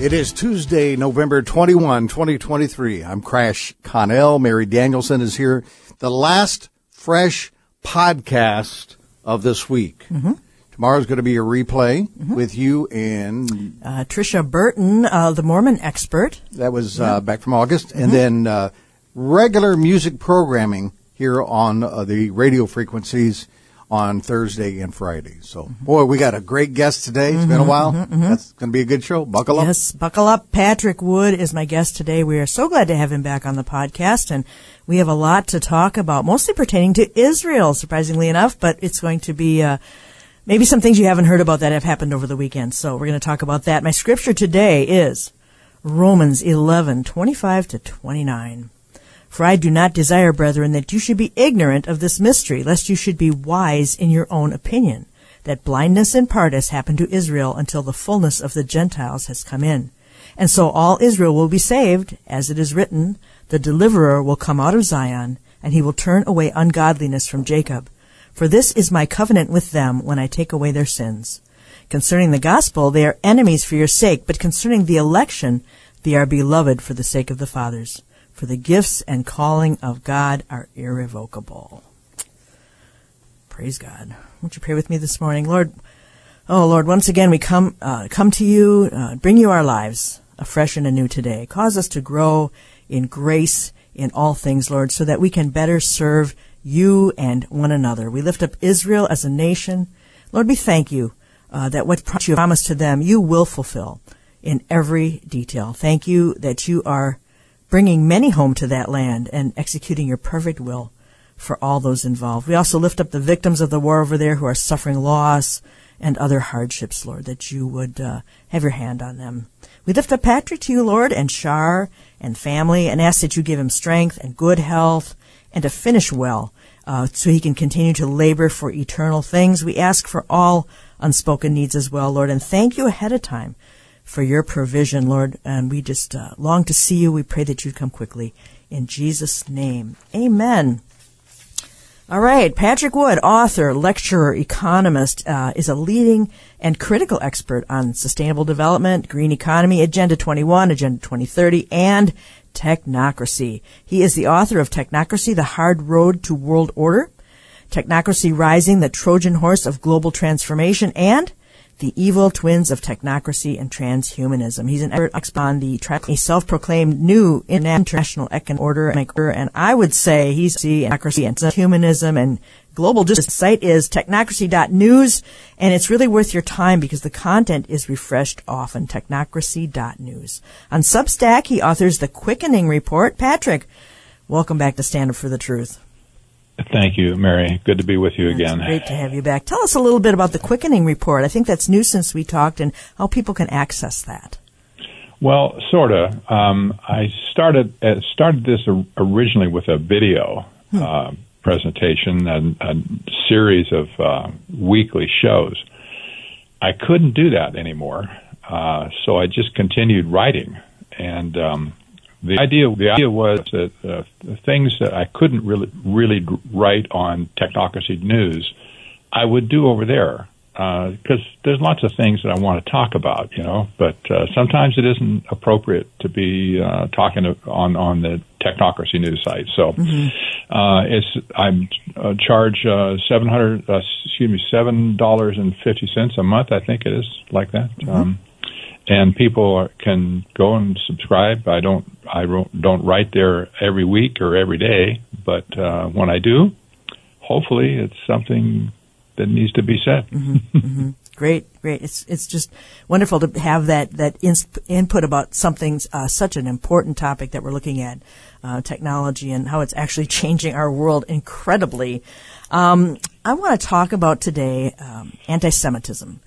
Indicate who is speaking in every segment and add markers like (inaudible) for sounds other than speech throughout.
Speaker 1: It is Tuesday, November 21, 2023. I'm Crash Connell. Mary Danielsen is here. The last fresh podcast of this week.
Speaker 2: Mm-hmm.
Speaker 1: Tomorrow's going to be a replay with you and
Speaker 2: Uh, Trisha Burton, uh, the Mormon expert.
Speaker 1: that was uh, back from August.
Speaker 2: Mm-hmm.
Speaker 1: And then uh, regular music programming here on uh, the radio frequencies on Thursday and Friday. So,
Speaker 2: Mm-hmm.
Speaker 1: boy, we got a great guest today. It's been a while. That's going to be a good show. Buckle up.
Speaker 2: Yes, buckle up. Patrick Wood is my guest today. We are so glad to have him back on the podcast, and we have a lot to talk about, mostly pertaining to Israel, surprisingly enough, but it's going to be uh, maybe some things you haven't heard about that have happened over the weekend. So we're going to talk about that. My scripture today is Romans 11, 25 to 29. For I do not desire, brethren, that you should be ignorant of this mystery, lest you should be wise in your own opinion, that blindness in part has happened to Israel until the fullness of the Gentiles has come in. And so all Israel will be saved, as it is written, the deliverer will come out of Zion, and he will turn away ungodliness from Jacob. For this is my covenant with them when I take away their sins. Concerning the gospel, they are enemies for your sake, but concerning the election, they are beloved for the sake of the fathers. For the gifts and calling of God are irrevocable. Praise God. Won't you pray with me this morning, Lord? Oh Lord, once again we come uh, come to you, uh, bring you our lives afresh and anew today. Cause us to grow in grace in all things, Lord, so that we can better serve you and one another. We lift up Israel as a nation. Lord, we thank you uh, that what you promised to them, you will fulfill in every detail. Thank you that you are bringing many home to that land and executing your perfect will for all those involved. We also lift up the victims of the war over there who are suffering loss and other hardships, Lord, that you would uh, have your hand on them. We lift up Patrick to you, Lord, and Shar and family, and ask that you give him strength and good health and to finish well uh, so he can continue to labor for eternal things. We ask for all unspoken needs as well, Lord, and thank you ahead of time for your provision, Lord. And we just uh, long to see you. We pray that you'd come quickly. In Jesus' name, amen. All right, Patrick Wood, author, lecturer, economist, uh, is a leading and critical expert on sustainable development, green economy, Agenda 21, Agenda 2030, and technocracy. He is the author of Technocracy, The Hard Road to World Order, Technocracy Rising, the Trojan Horse of Global Transformation, and the evil twins of technocracy and transhumanism. He's an expert on the tra- a self-proclaimed new international economic order, and I would say he's technocracy and humanism and global justice. Site is technocracy.news, and it's really worth your time because the content is refreshed often. Technocracy.news. On Substack, he authors the Quickening Report. Patrick, welcome back to Stand Up for the Truth.
Speaker 3: Thank you, Mary. Good to be with you again.
Speaker 2: Great to have you back. Tell us a little bit about the Quickening Report. I think that's new since we talked and how people can access that.
Speaker 3: Well, sorta. Um, I started uh, started this originally with a video uh, presentation and a series of uh, weekly shows. I couldn't do that anymore, uh, so I just continued writing. And um, the idea the idea was that uh, the things that I couldn't really really write on Technocracy News, I would do over there because there's lots of things that I want to talk about, you know. But uh, sometimes it isn't appropriate to be uh, talking on on the Technocracy News site. So uh, it's I'm uh, charge uh, seven hundred uh, excuse me seven dollars and fifty cents a month. I think it is like that. Um, and people are, can go and subscribe. I don't I don't, write there every week or every day, but uh, when I do, hopefully it's something that needs to be said.
Speaker 2: Great, great. It's it's just wonderful to have that that ins- input about something uh, such an important topic that we're looking at, uh, technology and how it's actually (laughs) changing our world incredibly. Um, I want to talk about today um, anti-Semitism,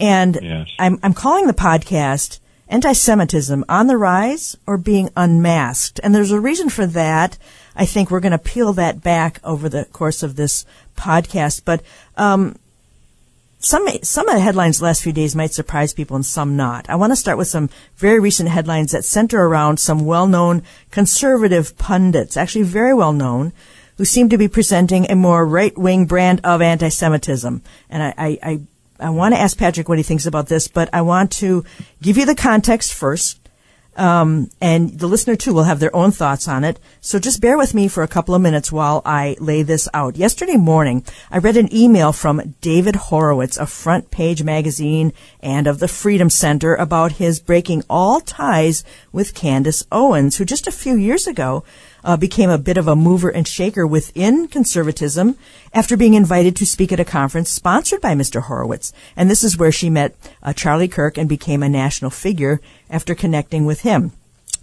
Speaker 2: and
Speaker 3: Yes.
Speaker 2: I'm I'm calling the podcast anti Semitism on the rise or being unmasked? And there's a reason for that. I think we're going to peel that back over the course of this podcast. But um, some some of the headlines the last few days might surprise people and some not. I want to start with some very recent headlines that center around some well-known conservative pundits, actually very well known, who seem to be presenting a more right-wing brand of anti-Semitism. And I, I, I, I want to ask Patrick what he thinks about this, but I want to give you the context first um, and the listener too will have their own thoughts on it. So just bear with me for a couple of minutes while I lay this out. Yesterday morning, I read an email from David Horowitz of Front Page Magazine and of the Freedom Center about his breaking all ties with Candace Owens, who just a few years ago uh, became a bit of a mover and shaker within conservatism after being invited to speak at a conference sponsored by Mr. Horowitz. And this is where she met uh, Charlie Kirk and became a national figure after connecting with him.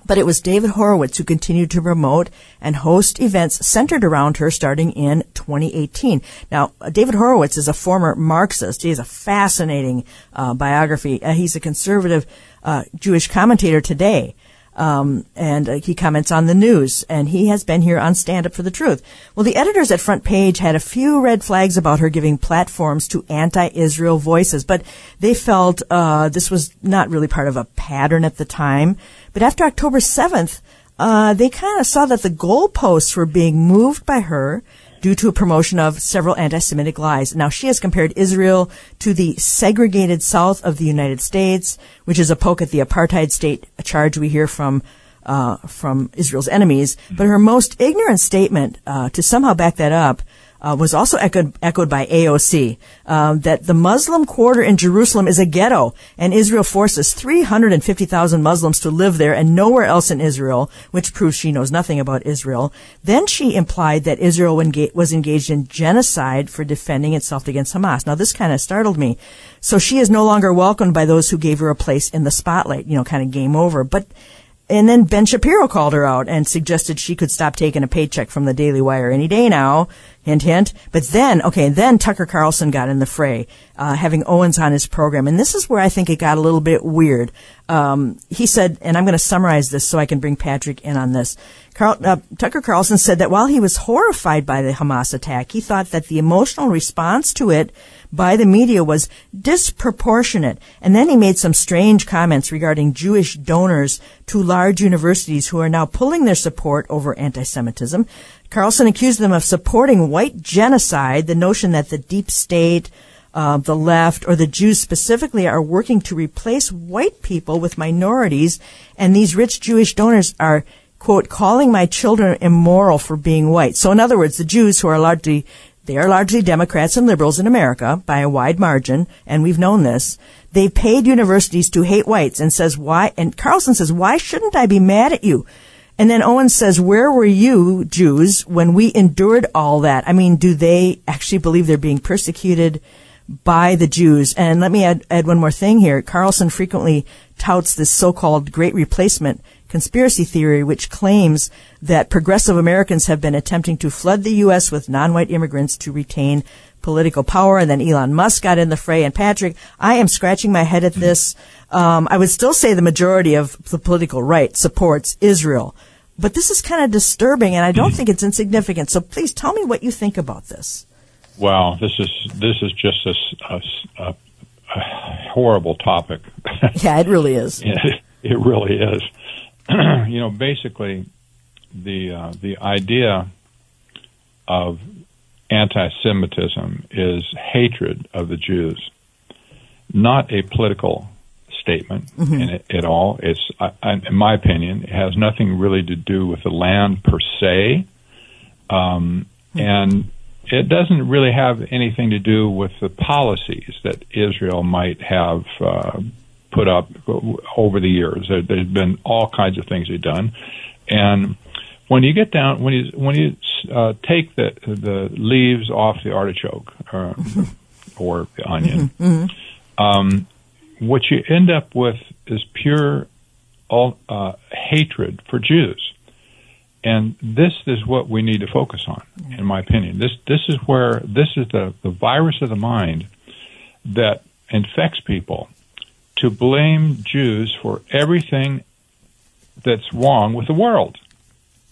Speaker 2: But it was David Horowitz who continued to promote and host events centered around her starting in 2018. Now, uh, David Horowitz is a former Marxist. He has a fascinating uh, biography. Uh, he's a conservative uh, Jewish commentator today. Um, and uh, he comments on the news, and he has been here on Stand Up for the Truth. Well, the editors at Front Page had a few red flags about her giving platforms to anti-Israel voices, but they felt uh, this was not really part of a pattern at the time. But after October 7th, uh, they kind of saw that the goalposts were being moved by her due to a promotion of several anti-Semitic lies. Now, she has compared Israel to the segregated South of the United States, which is a poke at the apartheid state, a charge we hear from uh, from Israel's enemies. But her most ignorant statement uh, to somehow back that up uh, was also echoed, echoed by AOC um, that the Muslim quarter in Jerusalem is a ghetto, and Israel forces 350,000 Muslims to live there and nowhere else in Israel, which proves she knows nothing about Israel. Then she implied that Israel was engaged in genocide for defending itself against Hamas. Now, this kind of startled me. So she is no longer welcomed by those who gave her a place in the spotlight. You know, kind of game over. But and then Ben Shapiro called her out and suggested she could stop taking a paycheck from the Daily Wire any day now. Hint, hint. But then, okay, then Tucker Carlson got in the fray, uh, having Owens on his program. And this is where I think it got a little bit weird. Um, he said, and I'm going to summarize this so I can bring Patrick in on this. Carl, uh, Tucker Carlson said that while he was horrified by the Hamas attack, he thought that the emotional response to it by the media was disproportionate. And then he made some strange comments regarding Jewish donors to large universities who are now pulling their support over anti-Semitism. Carlson accused them of supporting white genocide, the notion that the deep state, uh, the left, or the Jews specifically are working to replace white people with minorities, and these rich Jewish donors are quote, calling my children immoral for being white. So in other words, the Jews who are largely they are largely Democrats and liberals in America by a wide margin, and we've known this. They've paid universities to hate whites and says why, and Carlson says, why shouldn't I be mad at you? And then Owen says, where were you, Jews, when we endured all that? I mean, do they actually believe they're being persecuted by the Jews? And let me add, add one more thing here. Carlson frequently touts this so-called great replacement conspiracy theory, which claims that progressive Americans have been attempting to flood the U.S. with non-white immigrants to retain political power. And then Elon Musk got in the fray. And Patrick, I am scratching my head at this. Um, I would still say the majority of the political right supports Israel. But this is kind of disturbing, and I don't think it's insignificant. So please tell me what you think about this.
Speaker 3: Well, this is this is just a, a, a, a horrible topic. (laughs)
Speaker 2: yeah, it really is.
Speaker 3: it, it really is. (clears throat) you know, basically, the uh, the idea of anti-Semitism is hatred of the Jews, not a political statement mm-hmm. in it, at all. It's, I, in my opinion, it has nothing really to do with the land per se, um, mm-hmm. and it doesn't really have anything to do with the policies that Israel might have uh, put up over the years. There, has been all kinds of things they've done, and when you get down, when you when you uh, take the the leaves off the artichoke uh, or the onion, mm-hmm. mm-hmm. um, what you end up with is pure all, uh, hatred for Jews. And this is what we need to focus on, in my opinion. This this is where this is the, the virus of the mind that infects people to blame Jews for everything that's wrong with the world.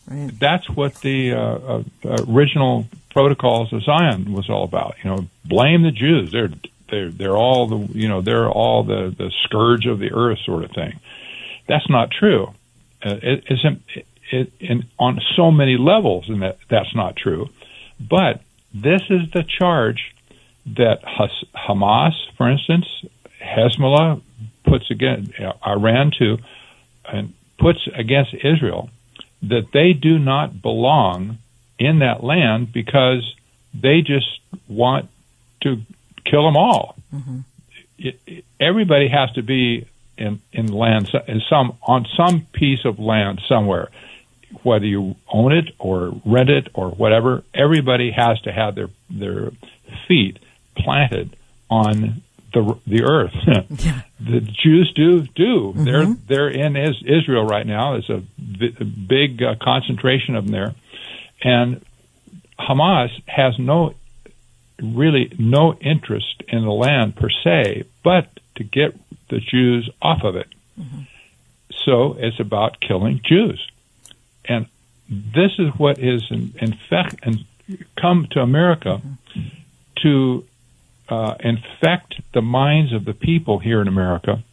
Speaker 2: Right.
Speaker 3: That's what the uh, uh, original protocols of Zion was all about. You know, blame the Jews. They're they're they're all the you know they're all the the scourge of the earth sort of thing. That's not true. Uh, it isn't it, in, on so many levels, and that that's not true. But this is the charge that Has- Hamas, for instance, Hezbollah puts against Iran too, and puts against Israel that they do not belong in that land because they just want to kill them all. Mm-hmm. It, it- everybody has to be in in land in some on some piece of land somewhere, whether you own it or rent it or whatever. Everybody has to have their their feet planted on the the earth. (laughs) the Jews do do. Mm-hmm. They're they're in is, Israel right now. There's a, a big uh, concentration of them there, and Hamas has no really no interest in the land per se, but to get the Jews off of it. Mm-hmm. So it's about killing Jews, and this is what is in, fact and come to America mm-hmm. to uh, infect the minds of the people here in America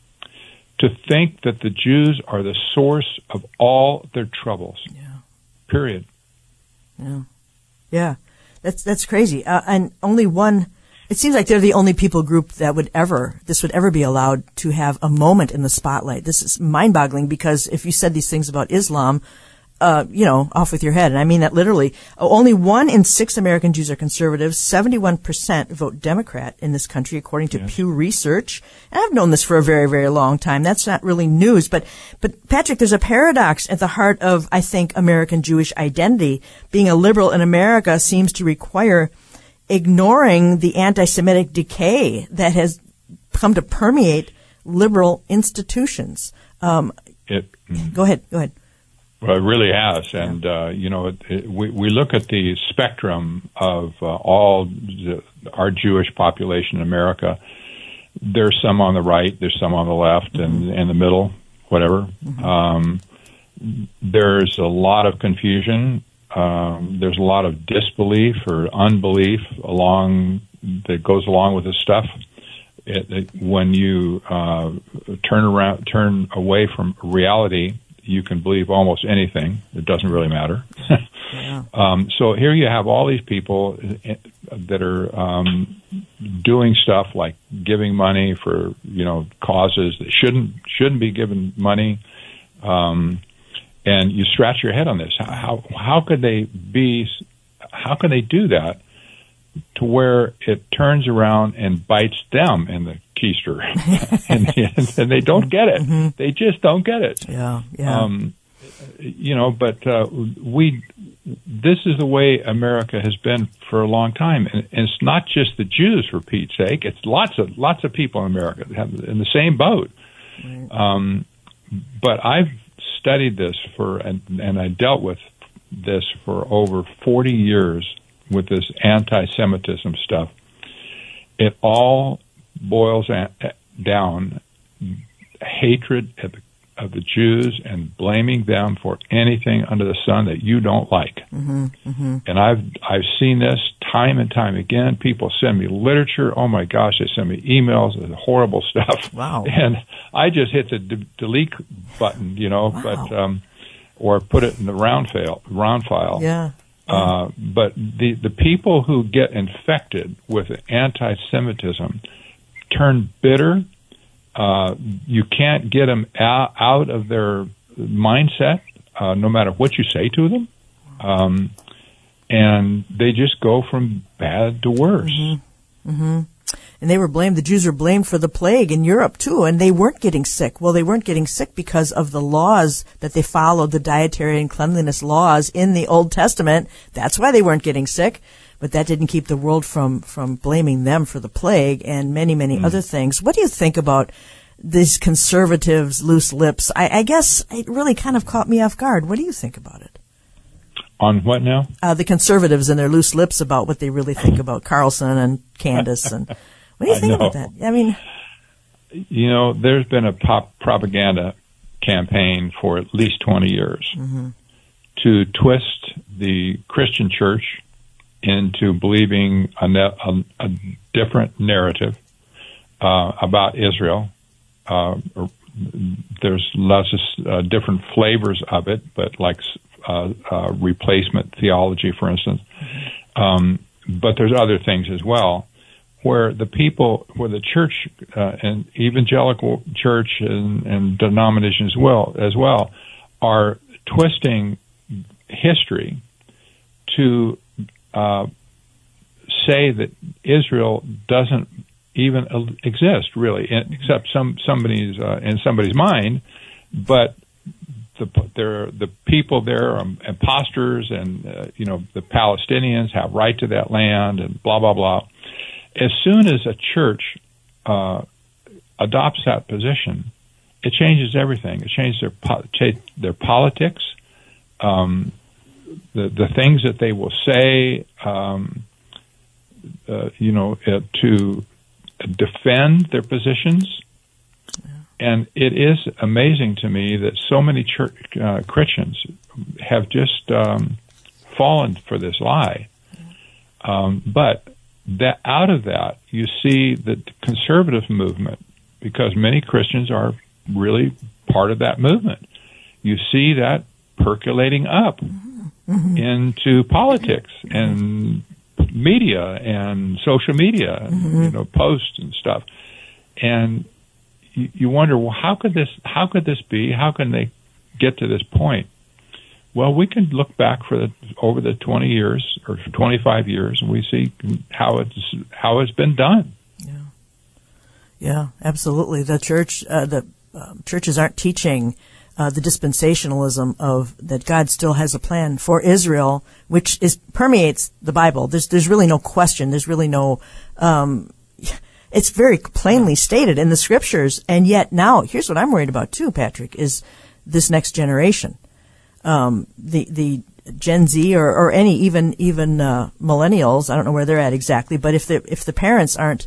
Speaker 3: to think that the Jews are the source of all their troubles.
Speaker 2: Yeah.
Speaker 3: Period.
Speaker 2: Yeah, yeah, that's that's crazy. Uh, and only one. It seems like they're the only people group that would ever this would ever be allowed to have a moment in the spotlight. This is mind-boggling because if you said these things about Islam, uh, you know, off with your head. And I mean that literally. Only one in six American Jews are conservatives. Seventy-one percent vote Democrat in this country, according to Pew Research. And I've known this for a very, very long time. That's not really news, but but Patrick, there's a paradox at the heart of I think American Jewish identity. Being a liberal in America seems to require ignoring the anti-Semitic decay that has come to permeate liberal institutions. Um,
Speaker 3: It,
Speaker 2: go ahead. Go ahead.
Speaker 3: Well, it really has, and uh, you know, it, it, we we look at the spectrum of uh, all the, our Jewish population in America. There's some on the right, there's some on the left, and in the middle, whatever. Um, there's a lot of confusion. Um, there's a lot of disbelief or unbelief along that goes along with this stuff. It, it, when you uh, turn around, turn away from reality, you can believe almost anything. It doesn't really matter. (laughs) um, so here you have all these people uh, that are um, doing stuff like giving money for you know causes that shouldn't shouldn't be given money. Um, and you scratch your head on this. How how, how could they be? How can they do that to where it turns around and bites them in the keister, (laughs) and, and they don't get it. They just don't get it.
Speaker 2: Yeah. Yeah.
Speaker 3: Um, you know, but uh, we this is the way America has been for a long time, and, and it's not just the Jews, for Pete's sake. It's lots of lots of people in America that have in the same boat. Um, but I've studied this for and, and I dealt with this for over forty years with this anti-Semitism stuff. It all boils down hatred of the, of the Jews and blaming them for anything under the sun that you don't like. And I've I've seen this time and time again. People send me literature. Oh my gosh, they send me emails and horrible (laughs) stuff.
Speaker 2: Wow.
Speaker 3: And I just hit the d- delete button, you know, but um, or put it in the round file. Round file.
Speaker 2: yeah.
Speaker 3: Uh, but the the people who get infected with anti-Semitism turn bitter. Uh, you can't get them out, out of their mindset, uh, no matter what you say to them, um, and they just go from bad to worse.
Speaker 2: And they were blamed, the Jews were blamed for the plague in Europe too, and they weren't getting sick. Well, they weren't getting sick because of the laws that they followed, the dietary and cleanliness laws in the Old Testament. That's why they weren't getting sick. But that didn't keep the world from, from blaming them for the plague and many, many other things. What do you think about these conservatives' loose lips? I, I guess it really kind of caught me off guard. What do you think about it?
Speaker 3: On what now?
Speaker 2: uh, the conservatives and their loose lips about what they really think about Carlson and Candace and (laughs) what do you
Speaker 3: I
Speaker 2: think about that? I mean,
Speaker 3: you know, there's been a pop propaganda campaign for at least 20 years to twist the Christian church into believing a, ne- a, a different narrative uh, about Israel. Uh, there's lots of uh, different flavors of it, but like uh, uh, replacement theology, for instance. Um, but there's other things as well where the people, where the church uh, and evangelical church and, and denominations as well as well are twisting history to uh, say that Israel doesn't even exist really, except some somebody's uh, in somebody's mind, but the there the people there are imposters, and uh, you know the Palestinians have right to that land, and blah blah blah. As soon as a church uh, adopts that position, it changes everything. It changes their po- their politics, um, the the things that they will say. Um, uh, you know, uh, to defend their positions. And it is amazing to me that so many church, uh, Christians have just um, fallen for this lie. Um, but that out of that, you see the conservative movement, because many Christians are really part of that movement. You see that percolating up mm-hmm. into politics and media and social media, and, mm-hmm. you know, posts and stuff, and you, you wonder, well, how could this, how could this be? How can they get to this point? Well, we can look back for the, over the 20 years or 25 years, and we see how it's how it's been done.
Speaker 2: Yeah, yeah, absolutely. The church, uh, the uh, churches aren't teaching uh, the dispensationalism of that God still has a plan for Israel, which is permeates the Bible. There's there's really no question. There's really no. Um, it's very plainly stated in the scriptures, and yet now here's what I'm worried about too, Patrick, is this next generation, um, the the Gen Z or, or any even even uh, millennials. I don't know where they're at exactly, but if the if the parents aren't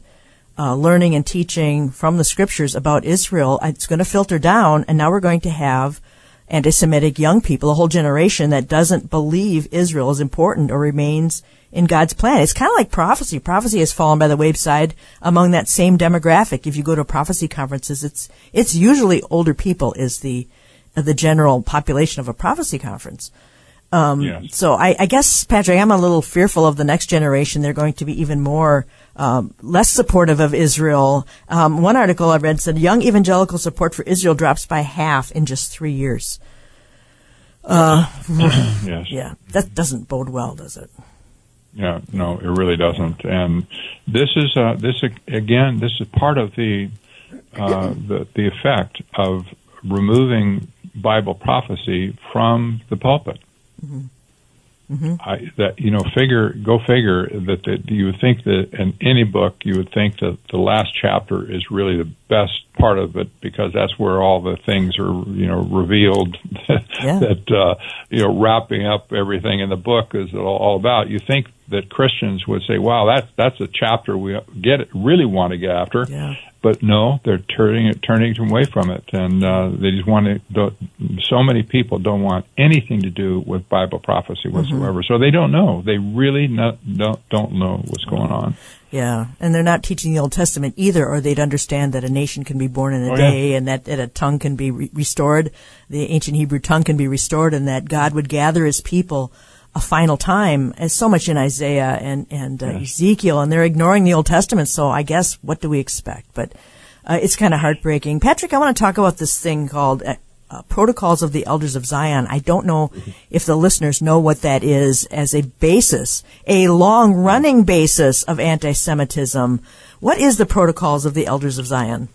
Speaker 2: uh, learning and teaching from the scriptures about Israel, it's going to filter down, and now we're going to have anti-Semitic young people, a whole generation that doesn't believe Israel is important or remains in God's plan. It's kind of like prophecy. Prophecy has fallen by the wayside among that same demographic. If you go to prophecy conferences, it's it's usually older people is the the general population of a prophecy conference. Um, yes. So I, I, guess, Patrick, I'm a little fearful of the next generation. They're going to be even more um, less supportive of Israel. Um, one article I read said young evangelical support for Israel drops by half in just three years. Uh, (laughs) yes. Yeah, that doesn't bode well, does it?
Speaker 3: Yeah, no, it really doesn't. And this is uh, this again. This is part of the uh, the the effect of removing Bible prophecy from the pulpit. Mm-hmm. Mm-hmm. I, that you know, figure go figure that, that you would think that in any book you would think that the last chapter is really the best part of it because that's where all the things are you know revealed (laughs) yeah. that uh, you know wrapping up everything in the book is all, all about. You think that Christians would say, "Wow, that's that's a chapter we get really want to get after," yeah but no, they're turning it, turning away from it, and uh, they just want to. So many people don't want anything to do with Bible prophecy mm-hmm. whatsoever, mm-hmm. so they don't know. They really not, don't don't know what's going on.
Speaker 2: Yeah, and they're not teaching the Old Testament either, or they'd understand that a nation can be born in a oh, day, yeah. and that, that a tongue can be re- restored, the ancient Hebrew tongue can be restored, and that God would gather His people a final time. As so much in Isaiah and and uh. Ezekiel, and they're ignoring the Old Testament. So I guess what do we expect? But uh, it's kind of heartbreaking. Patrick, I want to talk about this thing called. Uh, uh, Protocols of the Elders of Zion. I don't know mm-hmm. if the listeners know what that is as a basis, a long running basis of anti Semitism. What is the Protocols of the Elders of Zion?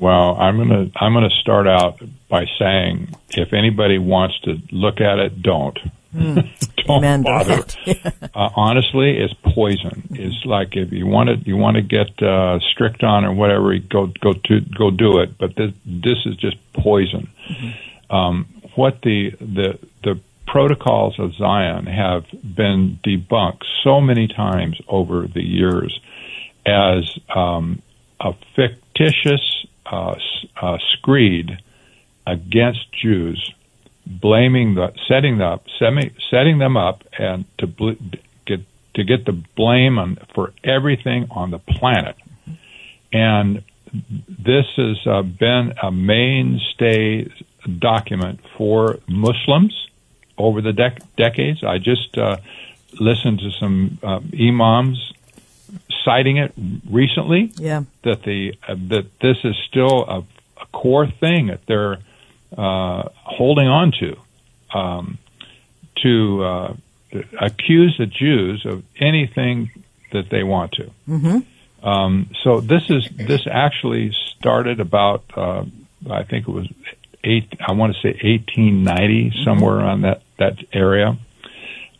Speaker 3: Well, I'm gonna I'm gonna start out by saying if anybody wants to look at it, don't. Mm. (laughs) Don't Amen bother. (laughs) uh, honestly, it's poison. It's like if you want to you want to get uh, strict on or whatever, go go to go do it. But this this is just poison. Mm-hmm. Um, what the the the protocols of Zion have been debunked so many times over the years as um, a fictitious fictitious uh, uh, screed against Jews, blaming the setting up semi, setting them up and to bl- get to get the blame on for everything on the planet, and this has uh, been a mainstay document for Muslims over the dec- decades. I just uh, listened to some uh, imams citing it recently
Speaker 2: Yeah.
Speaker 3: that the uh, that this is still a, a core thing that they're uh, holding on to um, to uh, accuse the Jews of anything that they want to. Mm-hmm. Um, so this is this actually started about uh, I think it was eight I want to say 1890 somewhere around that that area,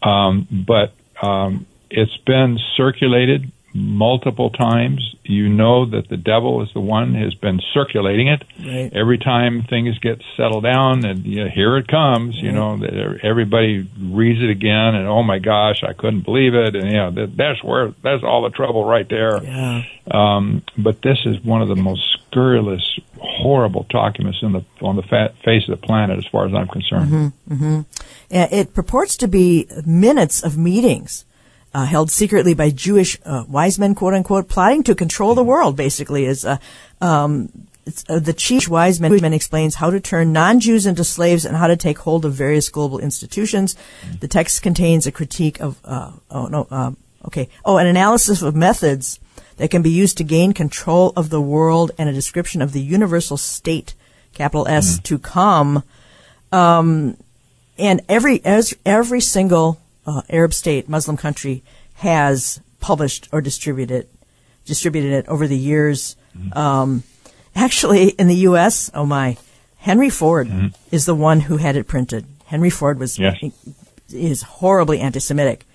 Speaker 3: um, but um, it's been circulated multiple times. You know that the devil is the one has been circulating it.
Speaker 2: Right.
Speaker 3: Every time things get settled down, and you know, here it comes. You know, that everybody reads it again, and oh my gosh, I couldn't believe it, and you know that, that's where that's all the trouble right there.
Speaker 2: Yeah.
Speaker 3: Um, but this is one of the most scurrilous, horrible documents in the on the fa- face of the planet, as far as I'm concerned.
Speaker 2: Uh, It purports to be minutes of meetings uh, held secretly by Jewish uh, wise men, quote unquote, plotting to control the world. Basically, is uh, um, it's, uh, the chief wise man explains how to turn non-Jews into slaves and how to take hold of various global institutions. The text contains a critique of uh, oh no um, okay oh an analysis of methods that can be used to gain control of the world and a description of the universal state, capital S, to come and every as every single uh, Arab state, Muslim country, has published or distributed distributed it over the years. Um, actually, in the U.S., oh my, Henry Ford is the one who had it printed. Henry Ford was
Speaker 3: Yes.
Speaker 2: is horribly anti-Semitic.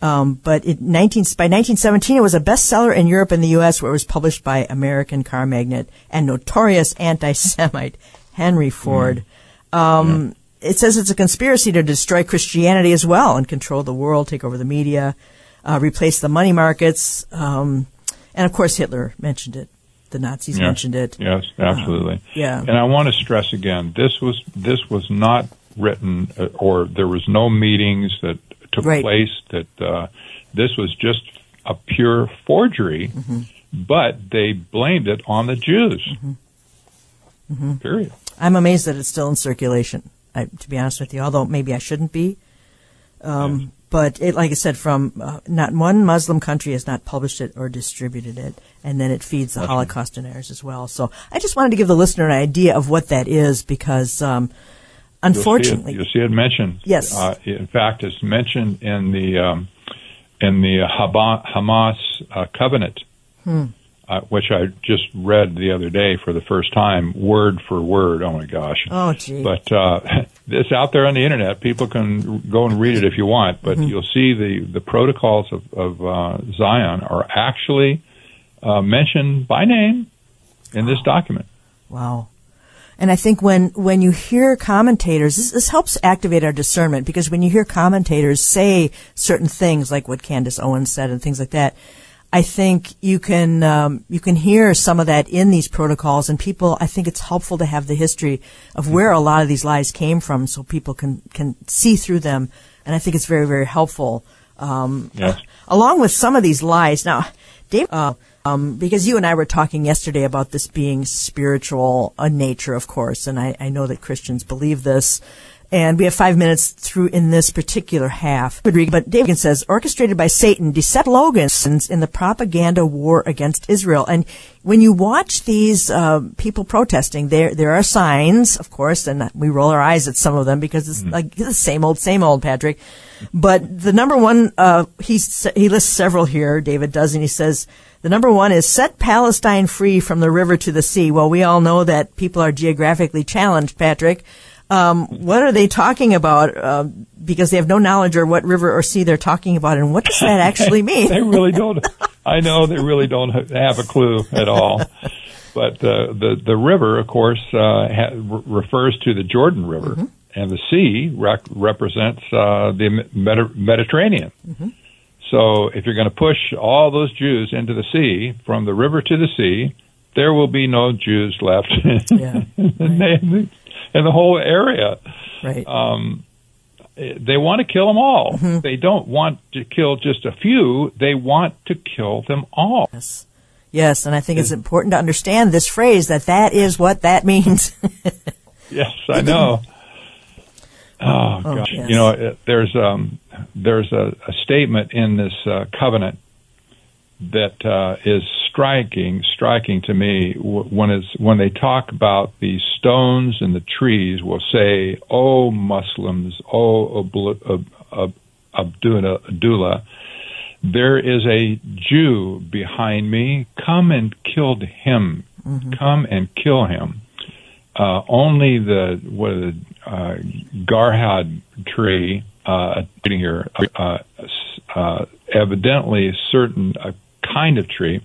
Speaker 2: Um, but it 19, by 1917, it was a bestseller in Europe and the U.S., where it was published by American car magnate and notorious anti-Semite Henry Ford. Um, It says it's a conspiracy to destroy Christianity as well and control the world, take over the media, uh, replace the money markets, um, and of course Hitler mentioned it. The Nazis
Speaker 3: Yes.
Speaker 2: mentioned it.
Speaker 3: Yes, absolutely.
Speaker 2: yeah.
Speaker 3: And I want to stress again, this was this was not written, uh, or there was no meetings that took
Speaker 2: Right.
Speaker 3: place. That uh, this was just a pure forgery,
Speaker 2: Mm-hmm.
Speaker 3: but they blamed it on the Jews.
Speaker 2: Mm-hmm.
Speaker 3: Period.
Speaker 2: I'm amazed that it's still in circulation. I, to be honest with you, although maybe I shouldn't be. Um, But it, like I said, from uh, not one Muslim country has not published it or distributed it, and then it feeds the Holocaust deniers as well. So I just wanted to give the listener an idea of what that is, because um,
Speaker 3: You'll see it-
Speaker 2: unfortunately,
Speaker 3: you'll see it, mentioned.
Speaker 2: Yes.
Speaker 3: Uh, in fact, it's mentioned in the um, in the Haba- Hamas uh, covenant,
Speaker 2: Hmm.
Speaker 3: Uh, which I just read the other day for the first time, word for word. Oh my gosh!
Speaker 2: oh gee,
Speaker 3: But uh, (laughs) it's out there on the internet. People can go and read it if you want. But
Speaker 2: Mm-hmm.
Speaker 3: you'll see the the protocols of, of uh, Zion are actually uh, mentioned by name in this document.
Speaker 2: Wow. And I think when, when you hear commentators, this, this helps activate our discernment because when you hear commentators say certain things like what Candace Owens said and things like that, I think you can um, you can hear some of that in these protocols, and people. I think it's helpful to have the history of where a lot of these lies came from, so people can can see through them. And I think it's very very helpful. Um,
Speaker 3: Yes.
Speaker 2: along with some of these lies. Now, Dave, uh, um, because you and I were talking yesterday about this being spiritual in nature, of course, and I, I know that Christians believe this. And we have five minutes through in this particular half. But David says, orchestrated by Satan, deceptive slogans in the propaganda war against Israel. And when you watch these uh, people protesting, there there are signs, of course, and we roll our eyes at some of them because it's like the same old, same old, Patrick. But the number one, uh, he's, he lists several here, David does, and he says, the number one is set Palestine free from the river to the sea. Well, we all know that people are geographically challenged, Patrick. Um, what are they talking about? Uh, because they have no knowledge or what river or sea they're talking about, and what does that actually (laughs) mean?
Speaker 3: they really don't. (laughs) I know they really don't have a clue at all. But uh, the the river, of course, uh, ha- re- refers to the Jordan River, and the sea rec- represents uh, the Medi- Mediterranean. So, if you're going to push all those Jews into the sea, from the river to the sea, there will be no Jews left (laughs)
Speaker 2: Yeah,
Speaker 3: the, in the whole area.
Speaker 2: Right.
Speaker 3: Um, they want to kill them all.
Speaker 2: Mm-hmm.
Speaker 3: They don't want to kill just a few. They want to kill them all.
Speaker 2: Yes. Yes, and I think it's important to understand this phrase that that is what that means. (laughs)
Speaker 3: Yes, I know. (laughs) Oh,
Speaker 2: Oh,
Speaker 3: gosh!
Speaker 2: yes.
Speaker 3: You know, there's um, there's a, a statement in this uh, covenant that uh, is striking, striking to me when it's when they talk about the stones and the trees. Will say, "Oh Muslims, oh Abl- Ab- Ab- Abdullah, Abdullah, there is a Jew behind me. Come and kill him. Come and kill him." uh, only the what is it, uh, Gharqad tree uh, here, uh, uh, evidently certain uh, kind of tree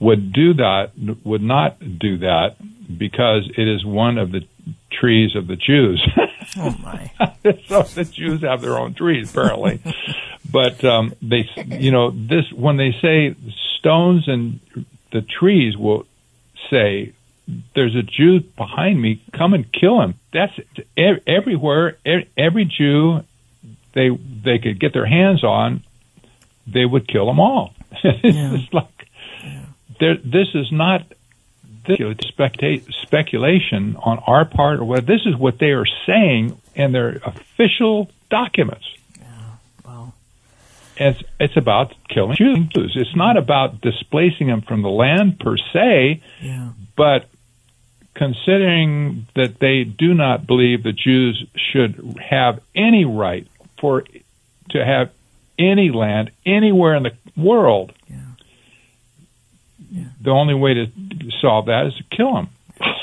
Speaker 3: would do that, would not do that because it is one of the trees of the Jews. (laughs)
Speaker 2: oh my. (laughs)
Speaker 3: so the Jews have their own trees apparently, (laughs) but um, they, you know, this when they say stones and the trees will say there's a Jew behind me. Come and kill him. That's everywhere. Every Jew they they could get their hands on, they would kill them all. (laughs)
Speaker 2: Yeah.
Speaker 3: it's like there, this is not this is specta- speculation on our part, or what. This is what they are saying in their official documents.
Speaker 2: Wow.
Speaker 3: It's it's about killing Jews. It's not about displacing them from the land per se
Speaker 2: Yeah.
Speaker 3: but considering that they do not believe the Jews should have any right for to have any land anywhere in the world, the only way to solve that is to kill them. (laughs)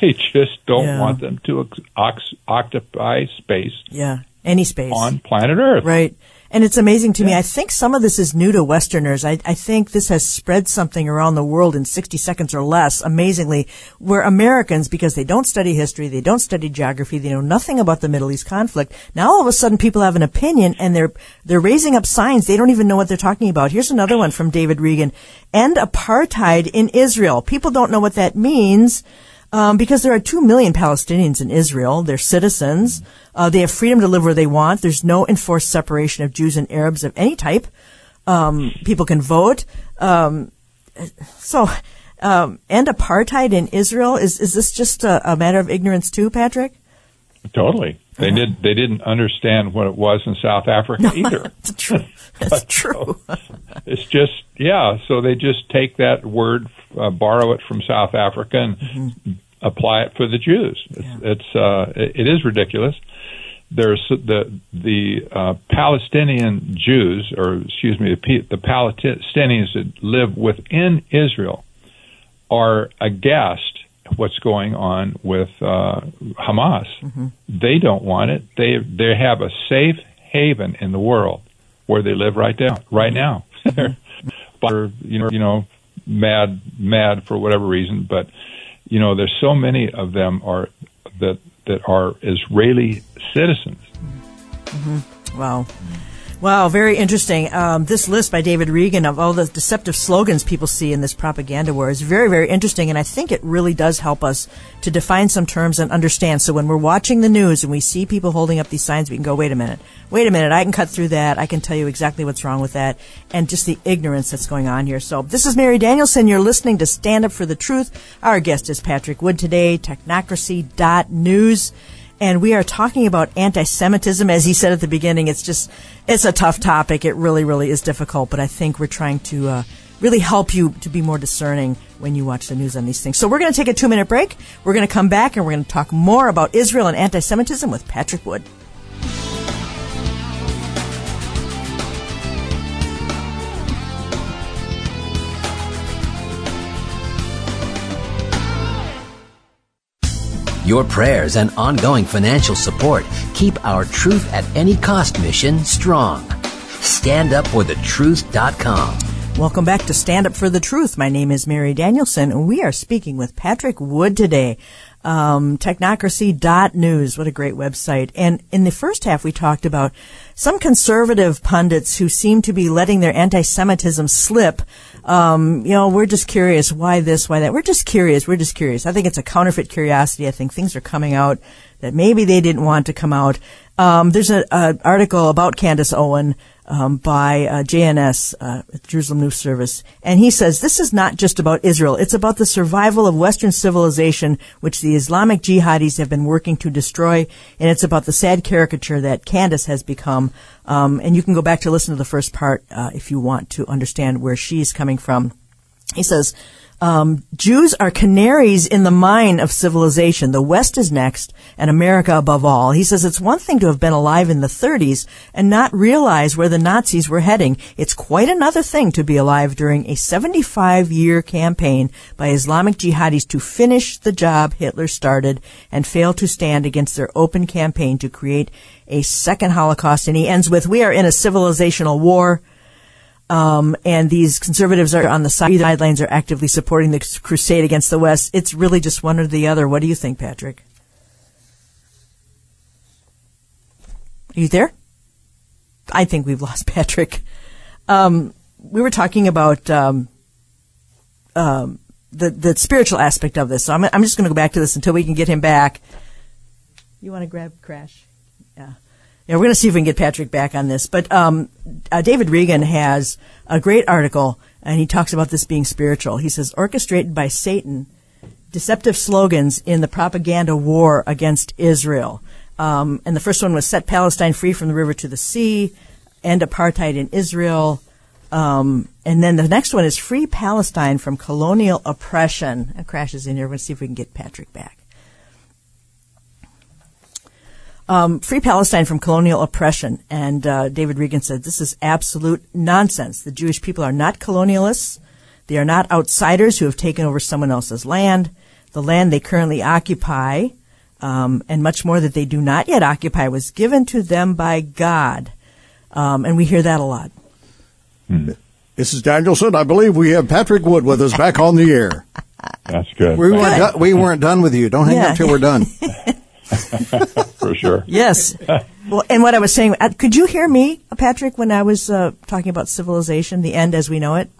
Speaker 3: They just don't
Speaker 2: Yeah.
Speaker 3: want them to ox- occupy space
Speaker 2: Yeah. Any space.
Speaker 3: on planet Earth.
Speaker 2: Right. And it's amazing to me. I think some of this is new to Westerners. I, I think this has spread something around the world in 60 seconds or less, amazingly, where Americans, because they don't study history, they don't study geography, they know nothing about the Middle East conflict. Now all of a sudden people have an opinion and they're, they're raising up signs. They don't even know what they're talking about. Here's another one from David Reagan. End apartheid in Israel. People don't know what that means. Um, because there are two million Palestinians in Israel. They're citizens. Uh, they have freedom to live where they want. There's no enforced separation of Jews and Arabs of any type. Um, people can vote. Um, so, um, and apartheid in Israel is is this just a, a matter of ignorance too, Patrick?
Speaker 3: Totally. They did. They didn't understand what it was in South Africa either. (laughs)
Speaker 2: That's true. That's (laughs) true.
Speaker 3: It's just yeah. So they just take that word, uh, borrow it from South Africa, and
Speaker 2: Mm-hmm.
Speaker 3: apply it for the Jews. It's, it's uh, it, it is ridiculous. There's the the uh, Palestinian Jews, or excuse me, the, the Palestinians that live within Israel, are aghast what's going on with uh, Hamas. Mm-hmm. They don't want it. They they have a safe haven in the world where they live right now. Right now, (laughs) but mm-hmm. you know, you know, mad, mad for whatever reason. But you know, there's so many of them are that that are Israeli citizens. Mm-hmm.
Speaker 2: Wow. Wow, very interesting. Um, this list by David Reagan of all the deceptive slogans people see in this propaganda war is very, very interesting, and I think it really does help us to define some terms and understand. So when we're watching the news and we see people holding up these signs, we can go, wait a minute, wait a minute, I can cut through that, I can tell you exactly what's wrong with that, and just the ignorance that's going on here. So this is Mary Danielsen. You're listening to Stand Up for the Truth. Our guest is Patrick Wood today, technocracy.news and we are talking about anti-Semitism. As he said at the beginning, it's just it's a tough topic. It really, really is difficult. But I think we're trying to uh, really help you to be more discerning when you watch the news on these things. So we're going to take a two-minute break. We're going to come back and we're going to talk more about Israel and anti-Semitism with Patrick Wood.
Speaker 4: Your prayers and ongoing financial support keep our Truth at Any Cost mission strong. StandUpForTheTruth.com.
Speaker 2: Welcome back to Stand Up for the Truth. My name is Mary Danielsen, and we are speaking with Patrick Wood today. Um, technocracy.news. What a great website. And in the first half, we talked about some conservative pundits who seem to be letting their anti-Semitism slip. Um, you know, we're just curious why this, why that. We're just curious. We're just curious. I think it's a counterfeit curiosity. I think things are coming out that maybe they didn't want to come out. Um, there's an article about Candace Owen um, by uh, JNS, uh, Jerusalem News Service, and he says this is not just about Israel. It's about the survival of Western civilization, which the Islamic jihadis have been working to destroy, and it's about the sad caricature that Candace has become. Um, and you can go back to listen to the first part uh, if you want to understand where she's coming from. He says um, Jews are canaries in the mine of civilization. The West is next, and America above all. He says it's one thing to have been alive in the 30s and not realize where the Nazis were heading. It's quite another thing to be alive during a 75 year campaign by Islamic jihadis to finish the job Hitler started and fail to stand against their open campaign to create a second Holocaust. And he ends with, we are in a civilizational war. Um, and these conservatives are on the sidelines are actively supporting the crusade against the West. It's really just one or the other. What do you think, Patrick? Are you there? I think we've lost (laughs) Patrick. Um, we were talking about um, um, the the spiritual aspect of this. So I'm I'm just going to go back to this until we can get him back. You want to grab Crash? Yeah. Yeah, we're going to see if we can get Patrick back on this. But um, uh, David Reagan has a great article, and he talks about this being spiritual. He says, orchestrated by Satan, deceptive slogans in the propaganda war against Israel. Um, and the first one was set Palestine free from the river to the sea, end apartheid in Israel. Um, and then the next one is free Palestine from colonial oppression. It crashes in here. We're going to see if we can get Patrick back. Um, free Palestine from colonial oppression. And uh, David Reagan said, this is absolute nonsense. The Jewish people are not colonialists. They are not outsiders who have taken over someone else's land. The land they currently occupy, um, and much more that they do not yet occupy, was given to them by God. Um, and we hear that a lot.
Speaker 1: Hmm. This is Danielsen. I believe we have Patrick Wood with us back on the air. (laughs)
Speaker 3: That's good.
Speaker 1: We weren't, do- we weren't done with you. Don't hang
Speaker 2: Yeah.
Speaker 1: up till we're done. (laughs) (laughs)
Speaker 3: for sure.
Speaker 2: Yes. well, and what I was saying, uh, could you hear me, Patrick, when I was uh, talking about civilization, the end as we know it?